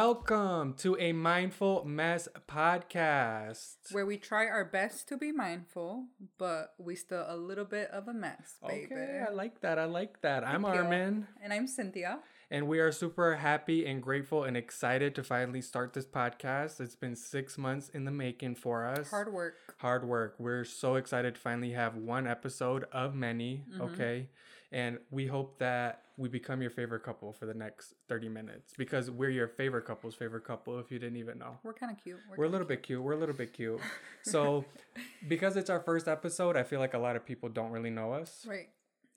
Welcome to a Mindful Mess podcast. Where we try our best to be mindful, but we still a little bit of a mess, baby. Okay, I like that. I like that. I'm you. Armin, And I'm Cynthia. and we are super happy and grateful and excited to finally start this podcast. It's been six months in the making for us. Hard work. hard work. We're so excited to finally have one episode of many, Mm-hmm. okay? And we hope that we become your favorite couple for the next 30 minutes because we're your favorite couple's favorite couple if you didn't even know. We're kind of cute. We're a little bit cute. We're a little bit cute. So, because it's our first episode, I feel like a lot of people don't really know us. Right.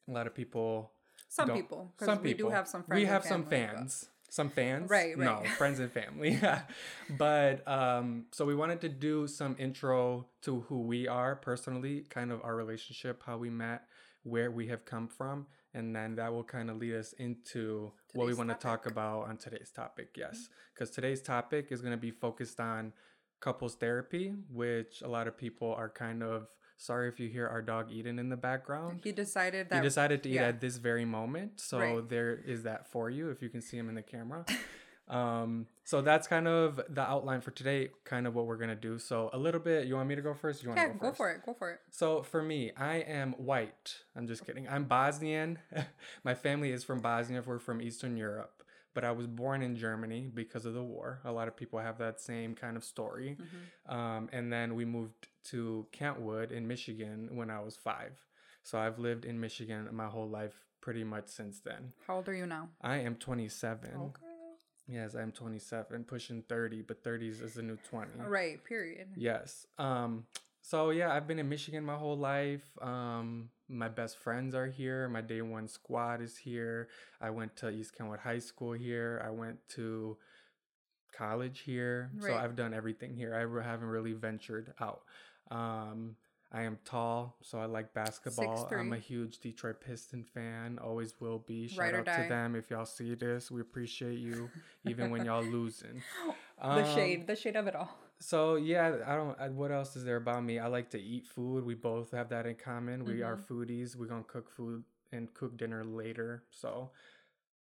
A lot of people. Some don't- people. Some we people. do have some friends. We have some family, but- fans. Some fans. Right, right. No, friends and family. but um, so we wanted to do some intro to who we are personally, kind of our relationship, how we met, where we have come from, and then that will kind of lead us into what we want to. Mm-hmm. talk about on today's topic. Yes, because today's topic is going to be focused on couples therapy, which a lot of people are kind of sorry if you hear our dog eating in the background. He decided that He decided to eat yeah. at this very moment. So Right. there is that for you if you can see him in the camera. um, so that's kind of the outline for today, kind of what we're gonna do. So a little bit, you want me to go first? You want yeah, to go, go for it. Go for it. So for me, I am white. I'm just kidding. I'm Bosnian. My family is from Bosnia. We're from Eastern Europe. But I was born in Germany because of the war. A lot of people have that same kind of story. Mm-hmm. Um, and then we moved to Kentwood in Michigan when I was five. So I've lived in Michigan my whole life pretty much since then. How old are you now? I am 27. Okay. Yes, I'm 27, pushing 30, but 30s is the new 20. Right. Period. Yes. Um so yeah, I've been in Michigan my whole life. Um my best friends are here. My day one squad is here. I went to East Kentwood High School here. I went to college here. So I've done everything here. I haven't really ventured out. Um I am tall, so I like basketball. I'm a huge Detroit Piston fan. Always will be. Shout Ride out to them if y'all see this. We appreciate you, even when y'all losing. the Um, shade. The shade of it all. so yeah, I don't. I, what else is there about me? I like to eat food. We both have that in common. We are Mm-hmm. foodies. We're gonna cook food and cook dinner later. So,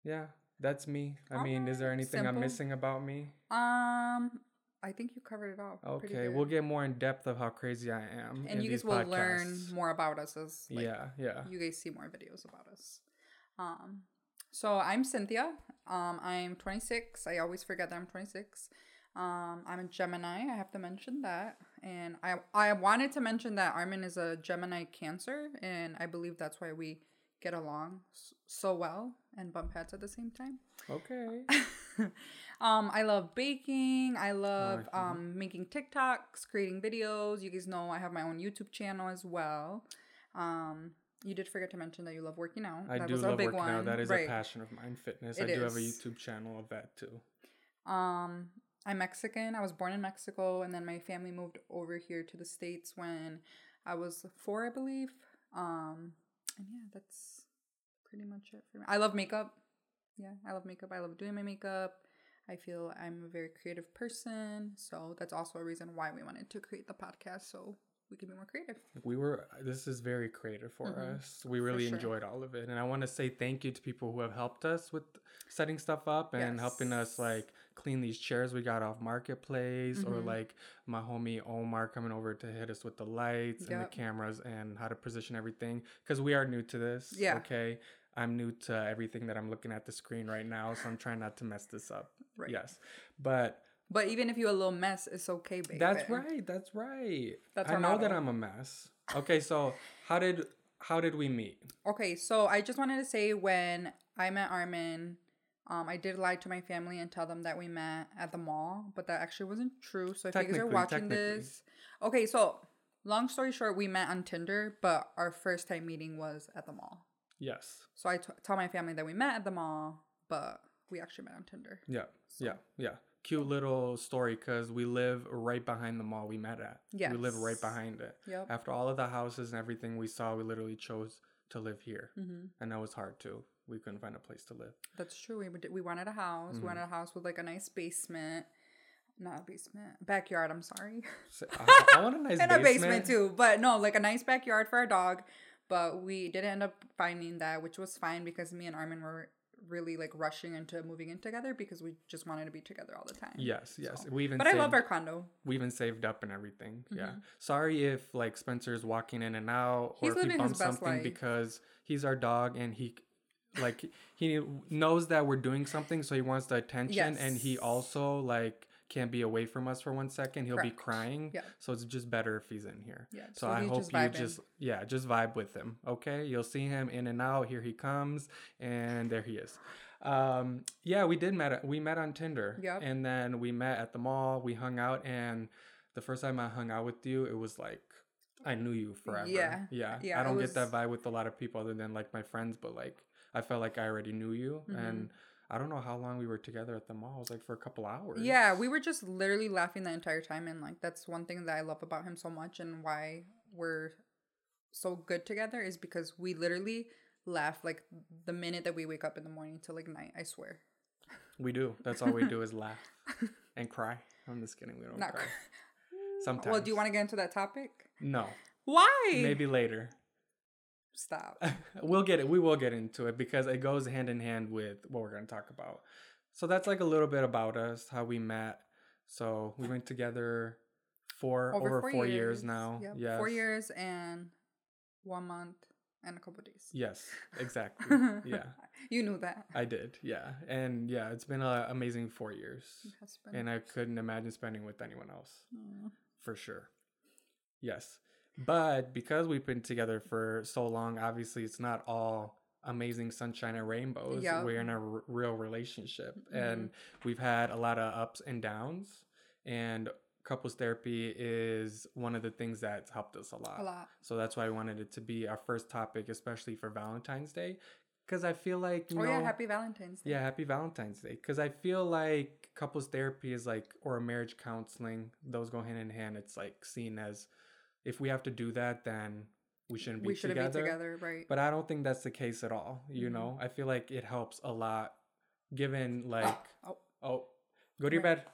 yeah, that's me. I mean, is there anything I'm missing about me? Um, I think you covered it all. Okay, we'll get more in depth of how crazy I am. And you guys will learn more about us as like, yeah, yeah. you guys see more videos about us. Um, so I'm Cynthia. Um, I'm 26. I always forget that I'm 26. Um, I'm a Gemini. I have to mention that, and I I wanted to mention that Armin is a Gemini Cancer, and I believe that's why we get along so well and bump heads at the same time. Okay. um, I love baking. I love Mhm. um making TikToks, creating videos. You guys know I have my own YouTube channel as well. Um, you did forget to mention that you love working out. I that do was a love big working one. out. That is right. a passion of mine. Fitness. It I do have a. YouTube channel of that too. Um, I'm Mexican. I was born in Mexico, and then my family moved over here to the states when I was four, I believe. Um, and yeah, that's pretty much it for me. I love makeup. Yeah, I love makeup. I love doing my makeup. I feel I'm a very creative person, so that's also a reason why we wanted to create the podcast so we could be more creative. we were this is very creative for Mhm. us we really sure. enjoyed all of it and i want to say thank you to people who have helped us with setting stuff up and helping us like clean these chairs we got off marketplace or Mhm. like my homie omar coming over to hit us with the lights and the cameras and how to position everything because we are new to this Yeah. okay i'm new to everything that i'm looking at the screen right now so i'm trying not to mess this up Right. yes but But even if you're a little mess, it's okay, baby. that's right. That's right. That's I know that. I'm a mess. Okay, so how did how did we meet? Okay, so I just wanted to say when I met Armin, um, I did lie to my family and tell them that we met at the mall, but that actually wasn't true. So if you guys are watching this, okay, so long story short, we met on Tinder, but our first time meeting was at the mall. Yes. So I t- tell my family that we met at the mall, but we actually met on Tinder. Yeah. Yeah. Yeah. Cute little story because we live right behind the mall we met at. We live right behind it. Yep. After all of the houses and everything we saw, we literally chose to live here. hmm And that was hard too. We couldn't find a place to live. That's true. We we wanted a house. Mm-hmm. We wanted a house with like a nice basement, not a basement, backyard. I'm sorry. So, I, I want a nice and basement. a basement too. But no, like a nice backyard for our dog. But we didn't end up finding that, which was fine because me and Armin were really like rushing into moving in together because we just wanted to be together all the time. Yes, yes. So- We even But I love our condo. we even saved up and everything. Yeah. Mhm. Sorry if like Spencer's walking in and out He's or if he bumps something life. because he's our dog and he like he knows that we're doing something so he wants the attention and he also like can't be away from us for one second. He'll be crying. Yeah. So it's just better if he's in here. Yeah. So, I hope you just yeah, just vibe with him. Okay, you'll see him in and out. Here he comes, and there he is. Um, yeah, we did met. We met on Tinder. Yep. And then we met at the mall. We hung out, and the first time I hung out with you, it was like I knew you forever. Yeah. Yeah. Yeah, I don't get that vibe with a lot of people other than like my friends, but like I felt like I already knew you, Mhm. and I don't know how long we were together at the mall. It was like for a couple hours. Yeah, we were just literally laughing the entire time, and like that's one thing that I love about him so much, and why we're so good together is because we literally laugh like the minute that we wake up in the morning till like night. I swear. We do. That's all we do is laugh and cry. I'm just kidding. We don't Not cry. cry. Sometimes. Well, do you want to get into that topic? No. Why? Maybe later. Stop. we'll get it. We will get into it because it goes hand in hand with what we're going to talk about. So that's like a little bit about us, how we met. So we went together for over, four, years. now. Yep. Yes. Four years and one month and a couple days. Yes, exactly. yeah, You knew that. I did. Yeah. And yeah, it's been an amazing four years. It has been. And I couldn't imagine spending with anyone else. Mm. for sure. Yes. But because we've been together for so long, obviously it's not all amazing sunshine and rainbows. Yeah. We're in a r- real relationship Mhm. and we've had a lot of ups and downs. And couples therapy is one of the things that's helped us a lot. a lot. So that's why I wanted it to be our first topic, especially for Valentine's Day. Because I feel like, you oh know, yeah, happy Valentine's Day. yeah, happy Valentine's Day. Because I feel like couples therapy is like, or marriage counseling, those go hand in hand. It's like seen as if we have to do that, then we shouldn't be we shouldn't together. be together, right? But I don't think that's the case at all. You Mhm. know, I feel like it helps a lot given like, oh, oh, go to your Right. bed.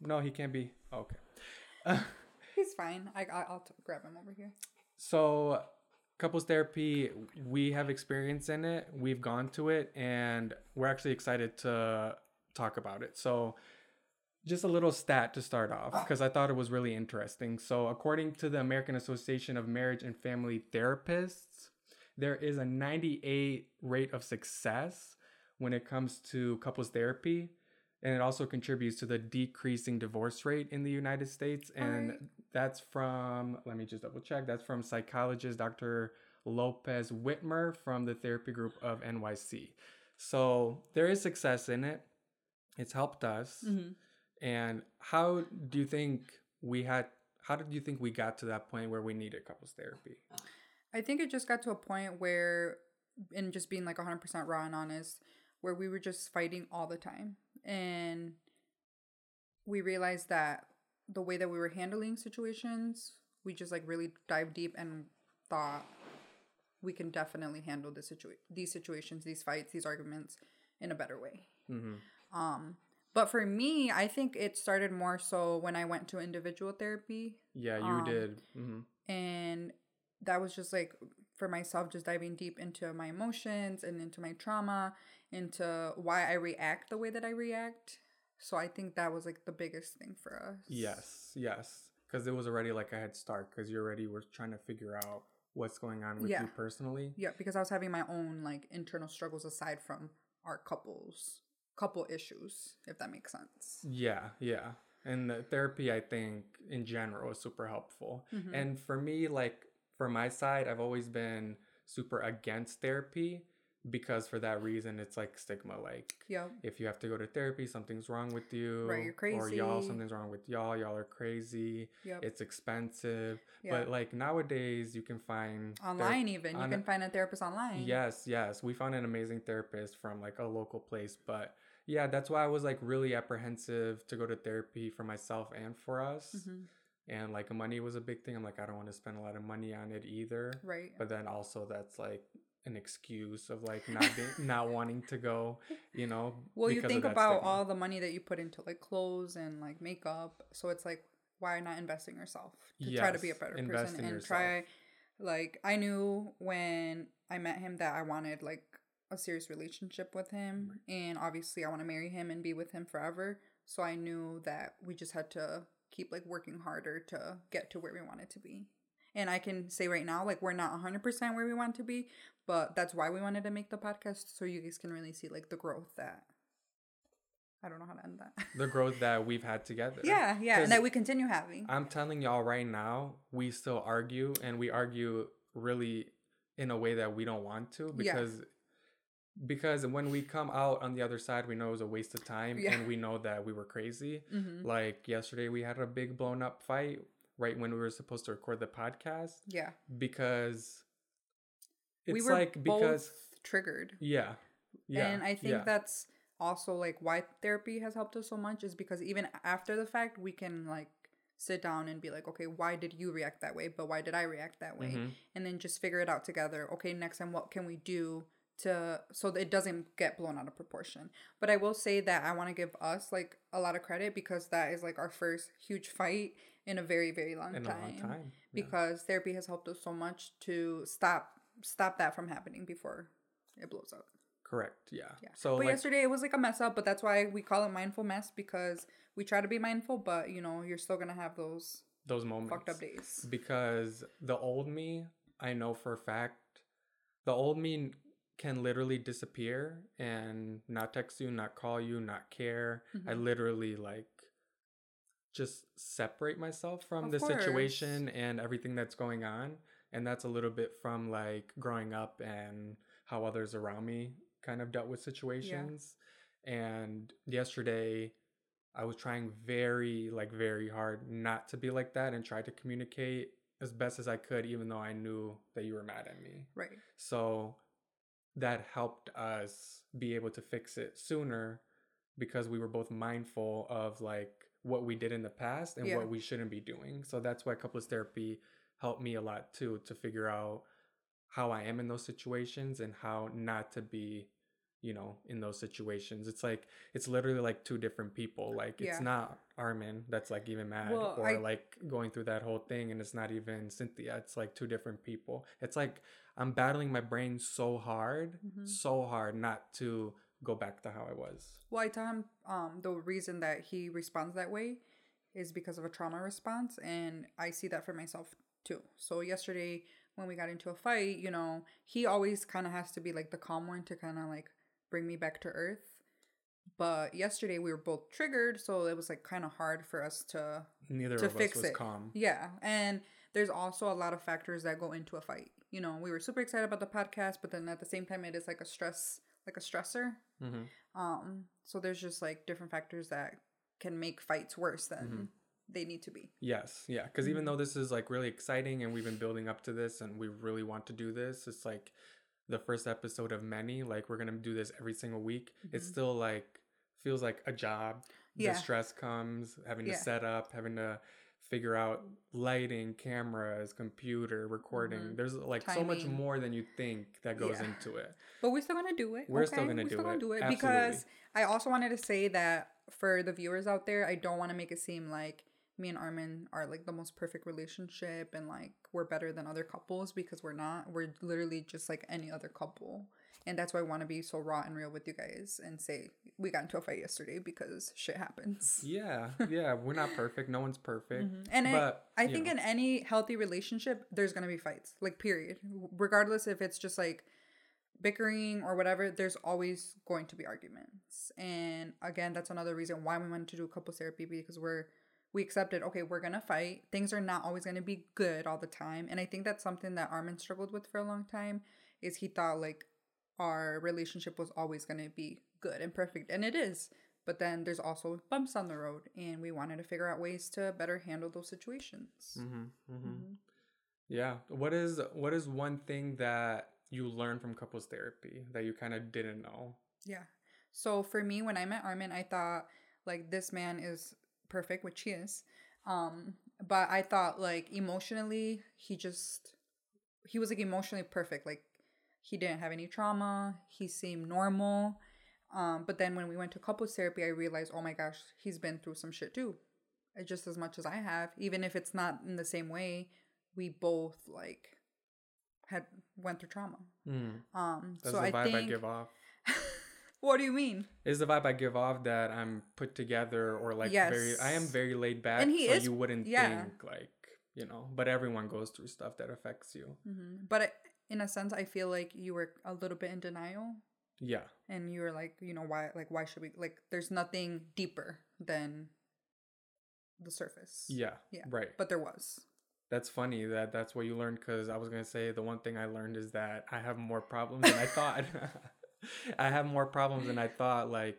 No, he can't be. Okay. he's fine. I I- I'll t- grab him over here. So, couples therapy, we have experience in it. We've gone to it, and we're actually excited to talk about it. So, just a little stat to start off, because I thought it was really interesting. So, according to the American Association of Marriage and Family Therapists, there is a 98 rate of success when it comes to couples therapy. And it also contributes to the decreasing divorce rate in the United States. And Alright. that's from, let me just double check. That's from psychologist Dr. Lopez Whitmer from the therapy group of NYC. So there is success in it. It's helped us. Mm-hmm. And how do you think we had, how did you think we got to that point where we needed couples therapy? I think it just got to a point where, and just being like 100% raw and honest, where we were just fighting all the time. And we realized that the way that we were handling situations, we just like really dive deep and thought we can definitely handle this situa- these situations, these fights, these arguments in a better way. Mm-hmm. Um, but for me, I think it started more so when I went to individual therapy Yeah, you Um, did. Mm-hmm. and that was just like for myself just diving deep into my emotions and into my trauma into why i react the way that i react so i think that was like the biggest thing for us Yes, yes. Because it was already like a head start because you already were trying to figure out what's going on with Yeah. you personally. yeah because i was having my own like internal struggles aside from our couples couple issues if that makes sense Yeah, yeah. And the therapy, I think, in general, is super helpful. Mhm. And for me, like, for my side, I've always been super against therapy because for that reason, it's like stigma. Like, yep if you have to go to therapy, something's wrong with you. Right, you're crazy Or y'all, something's wrong with y'all. Y'all are crazy. yep It's expensive. yeah. But like nowadays, you can find online even you on- can find a therapist online Yes, yes. We found an amazing therapist from like a local place. But yeah, that's why I was like really apprehensive to go to therapy for myself and for us. Mhm. And like money was a big thing. I'm like, I don't want to spend a lot of money on it either. right But then also that's like an excuse of like not being, not wanting to go, you know. Well, you think about stigma. all the money that you put into like clothes and like makeup, so it's like why not invest in yourself to try to be a better person and yourself. try like I knew when I met him that I wanted like a serious relationship with him and obviously I want to marry him and be with him forever. So I knew that we just had to keep like working harder to get to where we wanted to be. And I can say right now like we're not 100% where we want to be, but that's why we wanted to make the podcast so you guys can really see like the growth that I don't know how to end that. the growth that we've had together. yeah, yeah, and that we continue having. I'm telling y'all right now, we still argue and we argue really in a way that we don't want to Yeah. Because when we come out on the other side, we know it was a waste of time Yeah. and we know that we were crazy. hmm Like yesterday we had a big blown up fight right when we were supposed to record the podcast Yeah. because it's we were like because both triggered. yeah. Yeah. and I think yeah. that's also like why therapy has helped us so much is because even after the fact we can like sit down and be like okay why did you react that way but why did i react that way Mhm. and then just figure it out together okay next time what can we do to so it doesn't get blown out of proportion but i will say that i want to give us like a lot of credit because that is like our first huge fight in a very very long in time a long time. Yeah. because therapy has helped us so much to stop stop that from happening before it blows up Correct. Yeah. yeah. So but like yesterday it was like a mess up, but that's why we call it mindful mess because we try to be mindful, but you know, you're still gonna have those those moments fucked up days. because the old me, I know for a fact, the old me can literally disappear and not text you, not call you, not care. I Mhm. literally like just separate myself from Of the course. situation and everything that's going on. And that's a little bit from like growing up and how others around me kind of dealt with situations. And yesterday, I was trying very, like, very hard not to be like that and try to communicate as best as I could, even though I knew that you were mad at me. Right. So that helped us be able to fix it sooner because we were both mindful of like what we did in the past and Yeah. what we shouldn't be doing. So that's why couples therapy helped me a lot too to figure out how I am in those situations and how not to be, you know, in those situations. It's like it's literally like two different people. Like Yeah. it's not Armin that's like even mad Well, or I- like going through that whole thing and it's not even Cynthia. It's like two different people. It's like I'm battling my brain so hard, Mhm. so hard not to go back to how I was. Well, I tell him um the reason that he responds that way is because of a trauma response, and I see that for myself too. So yesterday when we got into a fight, you know, he always kind of has to be like the calm one to kind of like bring me back to earth. But yesterday we were both triggered, so it was like kind of hard for us to Neither To of fix us was it. calm. Yeah, and there's also a lot of factors that go into a fight. You know, we were super excited about the podcast, but then at the same time, it is like a stress, like a stressor. hmm Um, so there's just like different factors that can make fights worse than Mhm. they need to be. Yes, yeah. Because even Mhm. though this is like really exciting and we've been building up to this and we really want to do this, it's like the first episode of many. Like we're gonna do this every single week. It's Mhm. still like feels like a job. Yeah. The stress comes, having to set up, having to figure out lighting, cameras, computer, recording. Mhm. There's like so much more than you think that goes Yeah. into it. But we're still gonna do it. We're still gonna We're do still gonna it. do it Absolutely. because I also wanted to say that for the viewers out there, I don't want to make it seem like me and Armin are like the most perfect relationship and like we're better than other couples because we're not. We're literally just like any other couple. And that's why I want to be so raw and real with you guys and say we got into a fight yesterday because shit happens. Yeah, yeah. We're not perfect. No one's perfect. Mhm. And But I, I think know. in any healthy relationship, there's gonna be fights, like period. Regardless if it's just like bickering or whatever, there's always going to be arguments. And again, that's another reason why we wanted to do couple therapy because we're we accepted okay, we're gonna fight. Things are not always gonna be good all the time, and I think that's something that Armin struggled with for a long time. Is he thought like our relationship was always gonna be good and perfect, and it is. But then there's also bumps on the road, and we wanted to figure out ways to better handle those situations. Mm-hmm, mm-hmm. Mhm. Yeah. What is what is one thing that you learned from couples therapy that you kind of didn't know? Yeah. So for me, when I met Armin, I thought like this man is perfect, which he is. Um, but I thought like emotionally, he just he was like emotionally perfect. Like he didn't have any trauma. He seemed normal. Um, but then when we went to couples therapy, I realized, oh my gosh, he's been through some shit too, Uh, just as much as I have. Even if it's not in the same way, we both like had went through trauma. Mm. Um, That's so the I vibe think. I give off. what do you mean? Is the vibe I give off that I'm put together or like very I am very laid back And he so is- you wouldn't yeah. think like, you know, but everyone goes through stuff that affects you. hmm But I, in a sense, I feel like you were a little bit in denial, Yeah. and you were like, you know, why? Like, why should we? Like, there's nothing deeper than the surface. Yeah. Yeah. Right. But there was. That's funny that that's what you learned because I was gonna say the one thing I learned is that I have more problems than I thought. I have more problems than I thought. Like,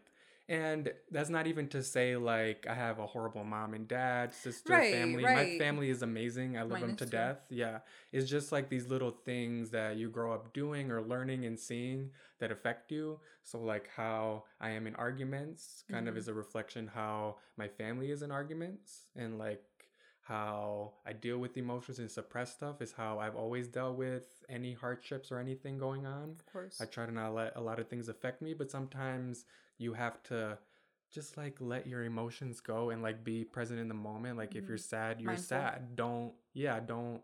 and that's not even to say like I have a horrible mom and dad, sister, Right, family. My family is amazing. I love Mine them to too. death. Yeah, it's just like these little things that you grow up doing or learning and seeing that affect you. So like how I am in arguments kind of Mhm. is a reflection how my family is in arguments and like how I deal with emotions and suppress stuff is how I've always dealt with any hardships or anything going on. Of course. I try to not let a lot of things affect me, but sometimes you have to just like let your emotions go and like be present in the moment. Like if Mhm. you're sad, you're Mindful. sad. Don't yeah, don't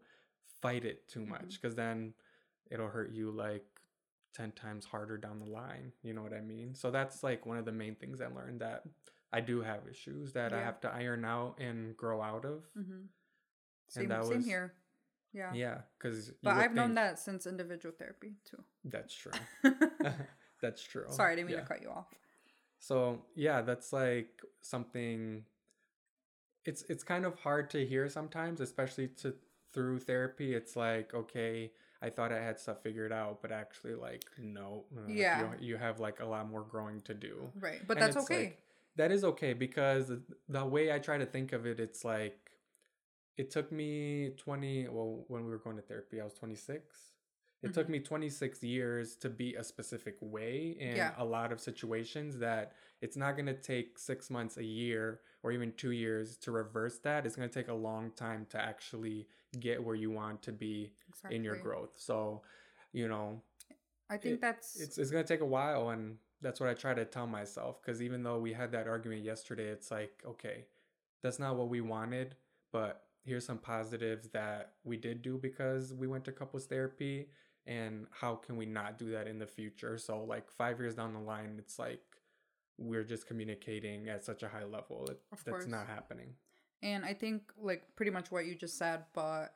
fight it too much Mhm. because then it'll hurt you like 10 times harder down the line. You know what I mean? So that's like one of the main things I learned that I do have issues that I have to iron out and grow out of. mm-hmm. Same, that same was- here. Yeah. Yeah, because But I've known that since individual therapy too. That's true. that's true. Sorry, I didn't mean Yeah. to cut you off. So yeah, that's like something. It's it's kind of hard to hear sometimes, especially to through therapy. It's like okay, I thought I had stuff figured out, but actually, like no, uh, Yeah. you, you have like a lot more growing to do. Right. But And that's okay. like, that is okay because the- way I try to think of it, it's like it took me 20 well when we were going to therapy i was 26 it took Mhm. me 26 years to be a specific way in Yeah. a lot of situations that it's not going to take six months a year or even two years to reverse that it's going to take a long time to actually get where you want to be in your growth so you know I think it- that's it's, it's going to take a while and that's what i try to tell myself because even though we had that argument yesterday it's like okay that's not what we wanted but here's some positives that we did do because we went to couples therapy and how can we not do that in the future? So like five years down the line it's like we're just communicating at such a high level. It, Of that's course. not happening. And I think like pretty much what you just said, but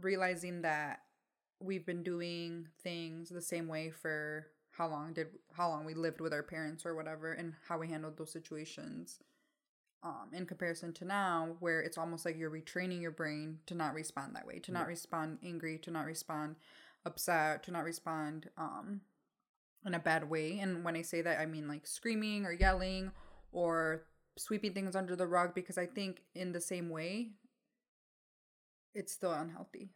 realizing that we've been doing things the same way for how long did how long we lived with our parents or whatever and how we handled those situations um in comparison to now where it's almost like you're retraining your brain to not respond that way to not Yeah. respond angry to not respond upset to not respond um in a bad way and when i say that i mean like screaming or yelling or sweeping things under the rug because I think in the same way it's still unhealthy.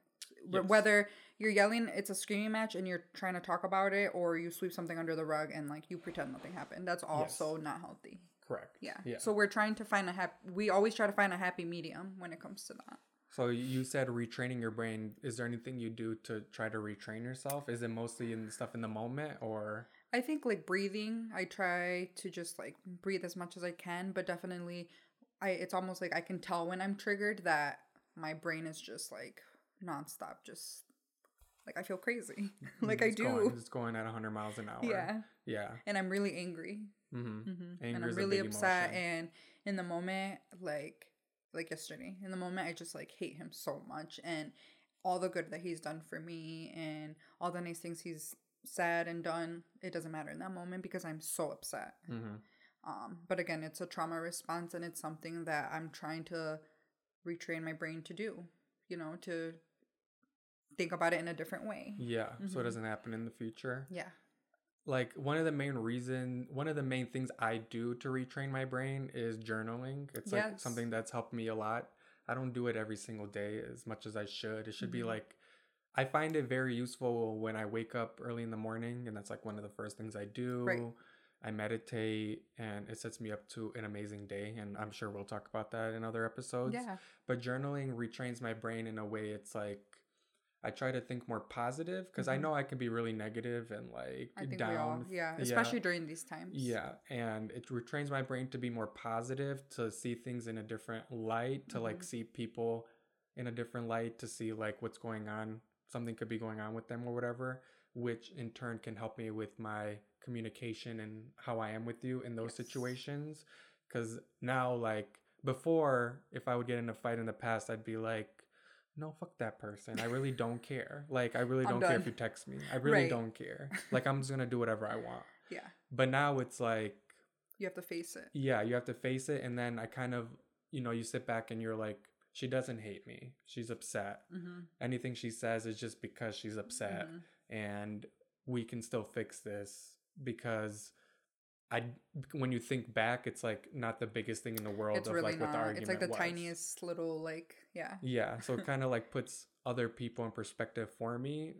Yes. Whether you're yelling, it's a screaming match, and you're trying to talk about it, or you sweep something under the rug and like you pretend nothing happened. That's also not healthy. correct Yeah. yeah So we're trying to find a happy. We always try to find a happy medium when it comes to that. So you said retraining your brain. Is there anything you do to try to retrain yourself? Is it mostly in stuff in the moment or I think like breathing, I try to just like breathe as much as I can, but definitely I it's almost like I can tell when I'm triggered that my brain is just like nonstop just like I feel crazy. like I do. Going, it's going at 100 miles an hour. Yeah. Yeah. And I'm really angry. Mm-hmm. hmm Anger And I'm really upset emotion. and in the moment like like yesterday, in the moment I just like hate him so much and all the good that he's done for me and all the nice things he's said and done, it doesn't matter in that moment because I'm so upset. Mm-hmm. Um, but again, it's a trauma response and it's something that I'm trying to retrain my brain to do, you know, to think about it in a different way. Yeah. So it Mhm. doesn't happen in the future. Yeah. Like one of the main reason, one of the main things I do to retrain my brain is journaling. It's like something that's helped me a lot. I don't do it every single day as much as I should. It should be Mhm. like I find it very useful when I wake up early in the morning and that's like one of the first things I do. Right. I meditate and it sets me up to an amazing day and I'm sure we'll talk about that in other episodes. Yeah. But journaling retrains my brain in a way it's like I try to think more positive because I Mhm. know I can be really negative and like I think down. we all, yeah, Yeah. especially during these times. Yeah, and it retrains my brain to be more positive, to see things in a different light, to like Mhm. see people in a different light, to see like what's going on something could be going on with them or whatever, which in turn can help me with my communication and how I am with you in those Yes. situations. Because now, like before, if I would get in a fight in the past, I'd be like, no, fuck that person. I really don't care. Like, I really I'm don't care if you text me. I really Right. don't care. Like, I'm just gonna do whatever I want. Yeah. But now it's like, You have to face it. yeah, you have to face it, and then I kind of, you know, you sit back and you're like, she doesn't hate me. She's upset. Mm-hmm. Anything she says is just because she's upset, and we can still fix this because I, when you think back, it's like not the biggest thing in the world It's of really like what the not. argument It's like the was. tiniest little like yeah. Yeah, so it kind of like puts other people in perspective for me,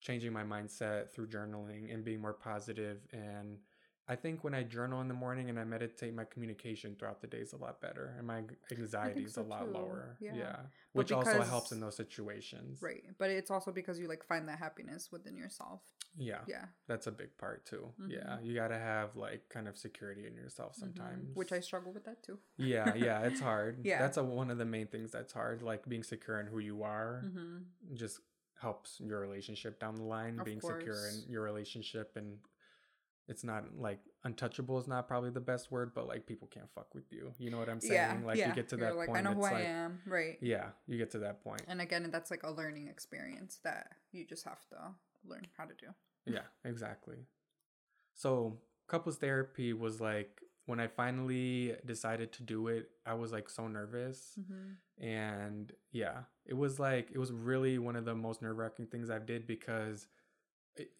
changing my mindset through journaling and being more positive. And I think when I journal in the morning and I meditate, my communication throughout the day is a lot better, and my anxiety is so a lot too, lower. yeah. Yeah, which also helps in those situations. Right. But it's also because you like find that happiness within yourself. Yeah, Yeah. that's a big part too. Yeah, Mhm. you gotta have like kind of security in yourself Mhm. sometimes. Which I struggle with that too. yeah, yeah, it's hard. Yeah. that's a, one of the main things that's hard. Like being secure in who you are. Mm-hmm. just helps your relationship down the line Of being secure in your relationship and it's not like untouchable is not probably the best word but like people can't fuck with you you know what i'm saying Yeah. like yeah. you get to You're that like, point I know who I like am. Right. yeah you get to that point And again, that's like a learning experience that you just have to learn how to do. yeah exactly so couples therapy was like when i finally decided to do it i was like so nervous Mm-hmm. and yeah it was like it was really one of the most nerve-wracking things I've did because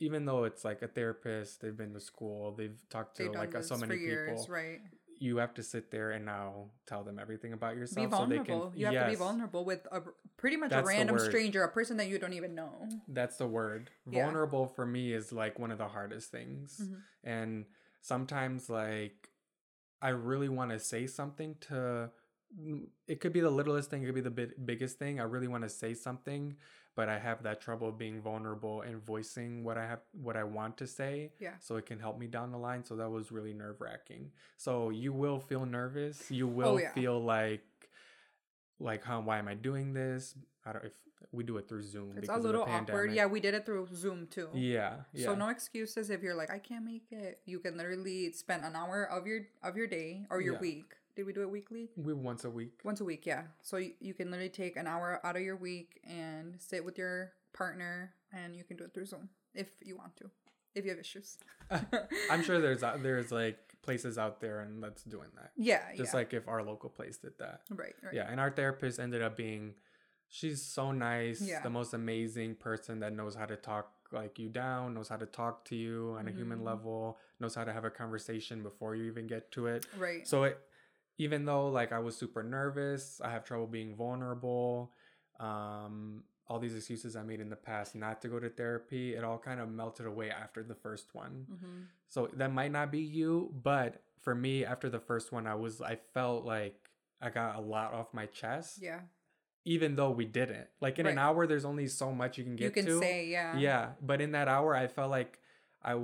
even though it's like a therapist they've been to school they've talked to They've like so many for years, people right? You have to sit there and now tell them everything about yourself. Be vulnerable. so they can you have to be vulnerable with a pretty much a random stranger, a person that you don't even know. that's the word Yeah. vulnerable for me is like one of the hardest things Mhm. and sometimes like i really want to say something to mm, it could be the littlest thing it could be the big, biggest thing i really want to say something but i have that trouble being vulnerable and voicing what i have what i want to say Yeah. so it can help me down the line so that was really nerve wracking so you will feel nervous you oh, will Oh, yeah. feel like like huh why am i doing this i don't if we do it through zoom It's because a of the little awkward. pandemic. Yeah, we did it through Zoom too. yeah yeah So no excuses if you're like I can't make it. You can literally spend an hour of your of your day or your Yeah. week. Did we do it weekly? we once a week Once a week, yeah. So you, you can literally take an hour out of your week and sit with your partner, and you can do it through Zoom if you want to, if you have issues. I'm sure there's uh, there's like places out there and that's doing that. Yeah, Just yeah. like if our local place did that. right, right. Yeah, and our therapist ended up being she's so nice, Yeah. the most amazing person that knows how to talk like you down, knows how to talk to you on a human Mhm. level, knows how to have a conversation before you even get to it. Right. So it even though like I was super nervous, I have trouble being vulnerable, um all these excuses I made in the past not to go to therapy, it all kind of melted away after the first one. hmm So that might not be you, but for me, after the first one, I was I felt like I got a lot off my chest, Yeah. even though we didn't. Like in an hour, there's only so much you can get to. You can to. say, yeah. yeah, but in that hour, I felt like I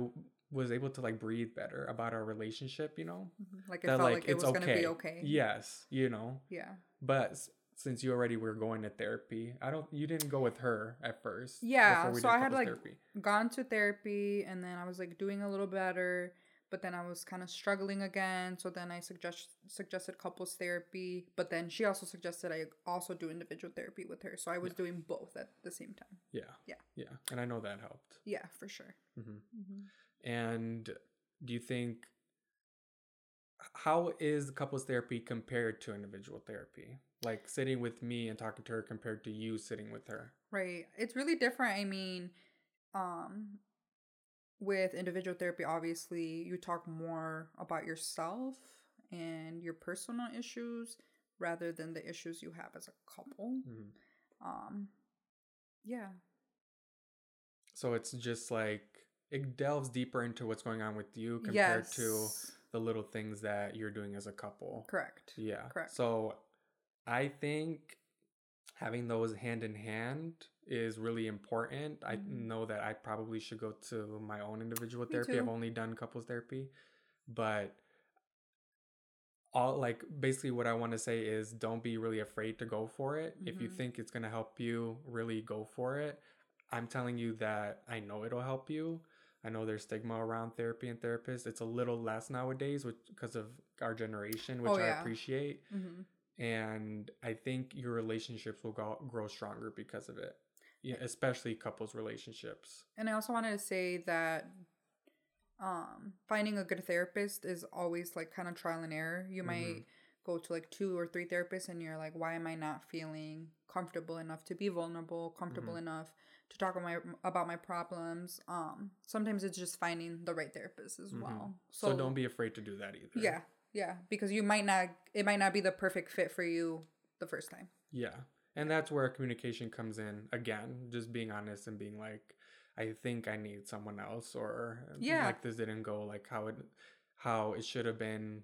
was able to like breathe better about our relationship. You know, Mhm. Like it felt like, it was gonna be okay. Yes, you know, Yeah. but since you already were going to therapy, I don't. You didn't go with her at first. Yeah, so I had, like, therapy. Gone to therapy and then I was like doing a little better, but then I was kind of struggling again. So then I suggest suggested couples therapy, but then she also suggested I also do individual therapy with her. So I was Yeah. doing both at the same time. Yeah, Yeah. yeah, and I know that helped. Yeah, for sure. hmm hmm And do you think how is couples therapy compared to individual therapy? Like sitting with me and talking to her compared to you sitting with her. Right. It's really different. I mean, um with individual therapy obviously you talk more about yourself and your personal issues rather than the issues you have as a couple. Mhm. Um yeah. So it's just like it delves deeper into what's going on with you compared to the little things that you're doing as a couple. correct. Yeah. Correct. So I think having those hand in hand is really important. I Mhm. know that I probably should go to my own individual Me therapy. I've only done couples therapy, but all like basically what I want to say is don't be really afraid to go for it. If you Mhm. think it's going to help you, really go for it. I'm telling you that I know it'll help you. I know there's stigma around therapy and therapists. It's a little less nowadays which because of our generation, which Oh, I yeah. appreciate. hmm And I think your relationships will go, grow stronger because of it. Yeah, especially couples relationships. And I also wanted to say that um finding a good therapist is always like kind of trial and error. You might Mhm. Go to like two or three therapists and you're like why am I not feeling comfortable enough to be vulnerable, comfortable Mhm. enough to talk about my about my problems. Um sometimes it's just finding the right therapist as Mhm. well. So, don't be afraid to do that either. Yeah. Yeah, because you might not it might not be the perfect fit for you the first time. Yeah. And that's where communication comes in again, just being honest and being like, I think I need someone else or Yeah. like this didn't go like how it how it should have been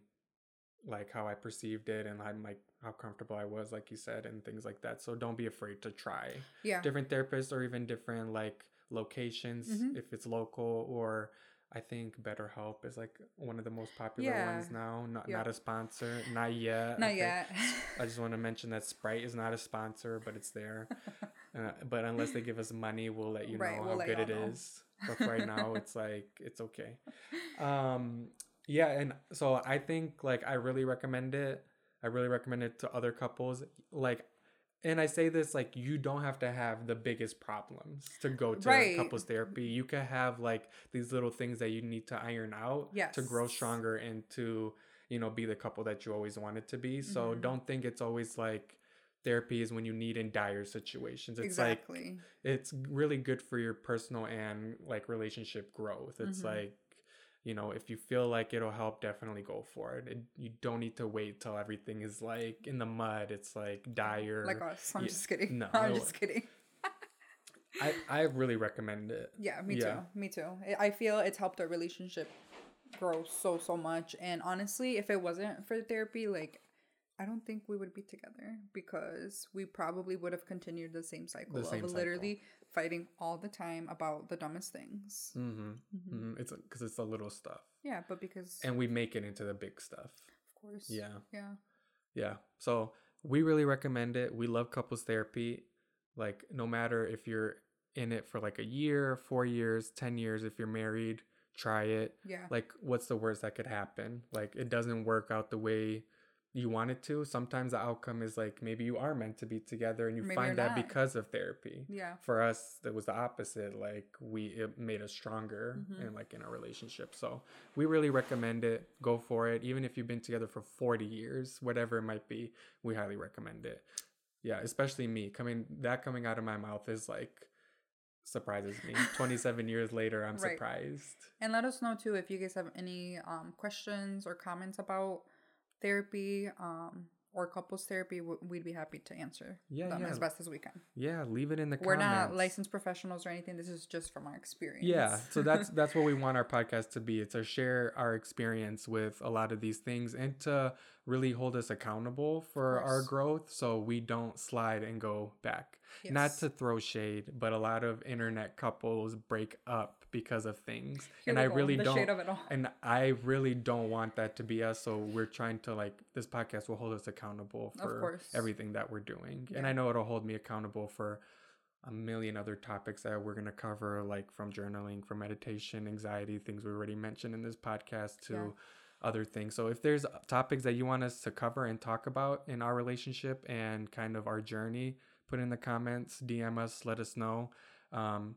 like how I perceived it and I'm like how comfortable I was, like you said, and things like that. So don't be afraid to try Yeah. different therapists or even different like locations Mhm. if it's local or I think BetterHelp is like one of the most popular Yeah. ones now. Not Yeah. not a sponsor, not yet. Not yet. I just want to mention that Sprite is not a sponsor, but it's there. Uh, but unless they give us money, we'll let you know Right, how we'll let good it know. is. But right now, it's like it's okay. Um, yeah, and so I think like I really recommend it. I really recommend it to other couples. Like, and I say this like you don't have to have the biggest problems to go to Right. couples therapy. You can have like these little things that you need to iron out to grow stronger and to you know be the couple that you always wanted to be. So Mhm. don't think it's always like therapy is when you need in dire situations. It's like exactly. it's really good for your personal and like relationship growth. It's Mhm. like you know if you feel like it'll help definitely go for it. it you don't need to wait till everything is like in the mud it's like dire like us. I'm yeah, just kidding. no, I'm just kidding. i i really recommend it Yeah, me Yeah. too. Me too. I- I feel it's helped our relationship grow so so much. And honestly, if it wasn't for therapy, like I don't think we would be together because we probably would have continued the same cycle same of cycle. literally fighting all the time about the dumbest things. mm-hmm. Mhm. hmm it's because it's the little stuff Yeah, but because and we make it into the big stuff of course. yeah Yeah. Yeah. So we really recommend it. We love couples therapy. Like, no matter if you're in it for like a year, four years, 10 years, if you're married, try it. Yeah. Like, what's the worst that could happen? Like, it doesn't work out the way you want it to. Sometimes the outcome is like maybe you are meant to be together and you Maybe find that not. because of therapy. Yeah. For us, it was the opposite. Like we, it made us stronger Mhm. in like in our relationship. So we really recommend it. Go for it. Even if you've been together for forty years, whatever it might be, we highly recommend it. Yeah, especially me coming that coming out of my mouth is like surprises me. Twenty seven years later, I'm Right. surprised. And let us know too if you guys have any um, questions or comments about therapy um, or couples therapy. We'd be happy to answer Yeah, them yeah. as best as we can. Yeah, leave it in the comments. We're comments. not licensed professionals or anything. This is just from our experience. Yeah, so that's that's what we want our podcast to be. It's to share our experience with a lot of these things and to really hold us accountable for our growth so we don't slide and go back. Not to throw shade, but a lot of internet couples break up because of things. Here and I go, really don't shade of it all. and I really don't want that to be us. So we're trying to like this podcast will hold us accountable for everything that we're doing. And I know it'll hold me accountable for a million other topics that we're gonna cover, like from journaling, from meditation, anxiety, things we already mentioned in this podcast to Yeah. other things. So if there's topics that you want us to cover and talk about in our relationship and kind of our journey, put in the comments, DM us, let us know. Um,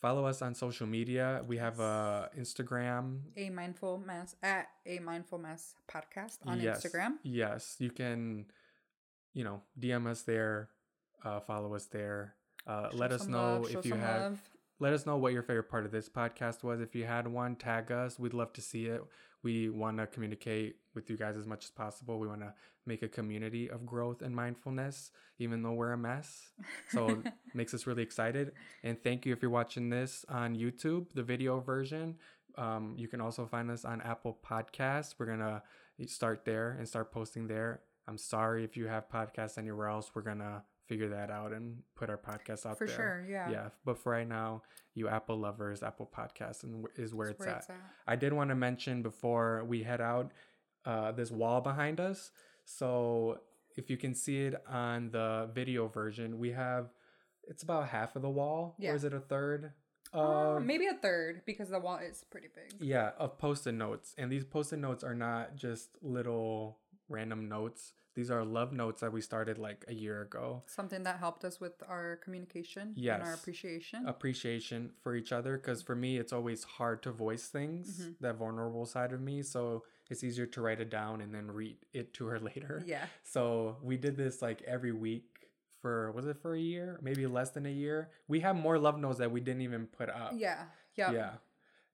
follow us on social media. We have a Instagram. a mindful mess at a mindful mess podcast on Yes. Instagram. Yes, you can, you know, DM us there, uh, follow us there. Uh, let us know love, if you have. love. Let us know what your favorite part of this podcast was. If you had one, tag us. We'd love to see it. We want to communicate with you guys as much as possible. We want to make a community of growth and mindfulness, even though we're a mess. So makes us really excited. And thank you if you're watching this on YouTube, the video version. Um, you can also find us on Apple Podcasts. We're gonna start there and start posting there. I'm sorry if you have podcasts anywhere else. We're gonna figure that out and put our podcast out For there. sure, yeah. Yeah, but for right now, you Apple lovers, Apple Podcasts and is where, That's it's, at. I did want to mention before we head out uh, this wall behind us. So if you can see it on the video version, we have it's about half of the wall, Yeah. or is it a third? Uh, Of, maybe a third because the wall is pretty big. yeah, of post-it notes, and these post-it notes are not just little random notes. These are love notes that we started like a year ago. Something that helped us with our communication and our appreciation. appreciation for each other because for me it's always hard to voice things Mhm. that vulnerable side of me so it's easier to write it down and then read it to her later yeah. so we did this like every week for was it for a year maybe less than a year we have more love notes that we didn't even put up Yeah. Yep. yeah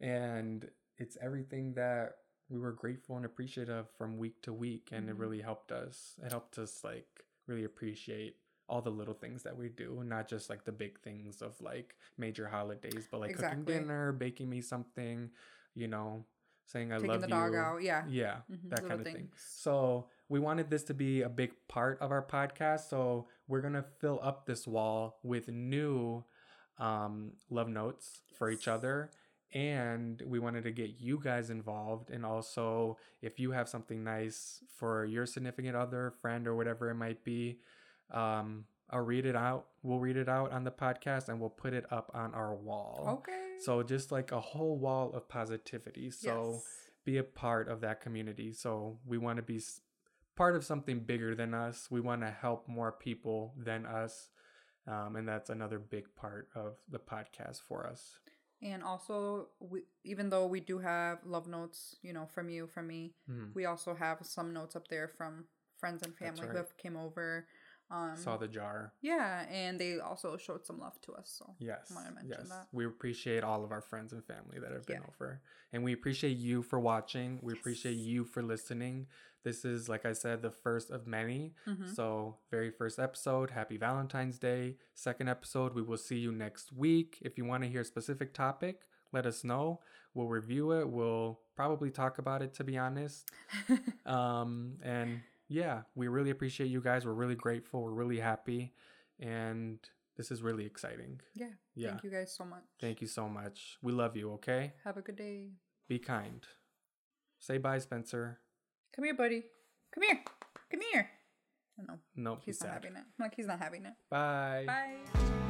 and it's everything that we were grateful and appreciative from week to week and it Mhm. really helped us it helped us like really appreciate all the little things that we do not just like the big things of like major holidays but like Exactly. cooking dinner baking me something you know saying i Taking love the you dog out. Yeah. yeah Mhm, that little kind of thing so we wanted this to be a big part of our podcast so we're gonna fill up this wall with new um, love notes for each other and we wanted to get you guys involved and also if you have something nice for your significant other friend or whatever it might be um, i'll read it out we'll read it out on the podcast and we'll put it up on our wall Okay. so just like a whole wall of positivity so Yes. be a part of that community. So we want to be part of something bigger than us. We want to help more people than us. Um, and that's another big part of the podcast for us. And also, we, even though we do have love notes, you know, from you, from me, Hmm. we also have some notes up there from friends and family who right. have came over. Um, Saw the jar. yeah, and they also showed some love to us. So Yes. wanna mention yes. that. We appreciate all of our friends and family that have been Yeah. over. And we appreciate you for watching. We appreciate you for listening. This is, like I said, the first of many. Mhm. So, very first episode, happy Valentine's Day. Second episode, we will see you next week. If you want to hear a specific topic, let us know. We'll review it. We'll probably talk about it, to be honest. Um, and yeah, we really appreciate you guys. We're really grateful. We're really happy. And this is really exciting. yeah. Yeah. Thank you guys so much. Thank you so much. We love you, okay? Have a good day. Be kind. Say bye, Spencer. Come here, buddy. Come here. Come here. Oh, no. know Nope, he's he's not sad. having it. Like he's not having it. Bye. Bye.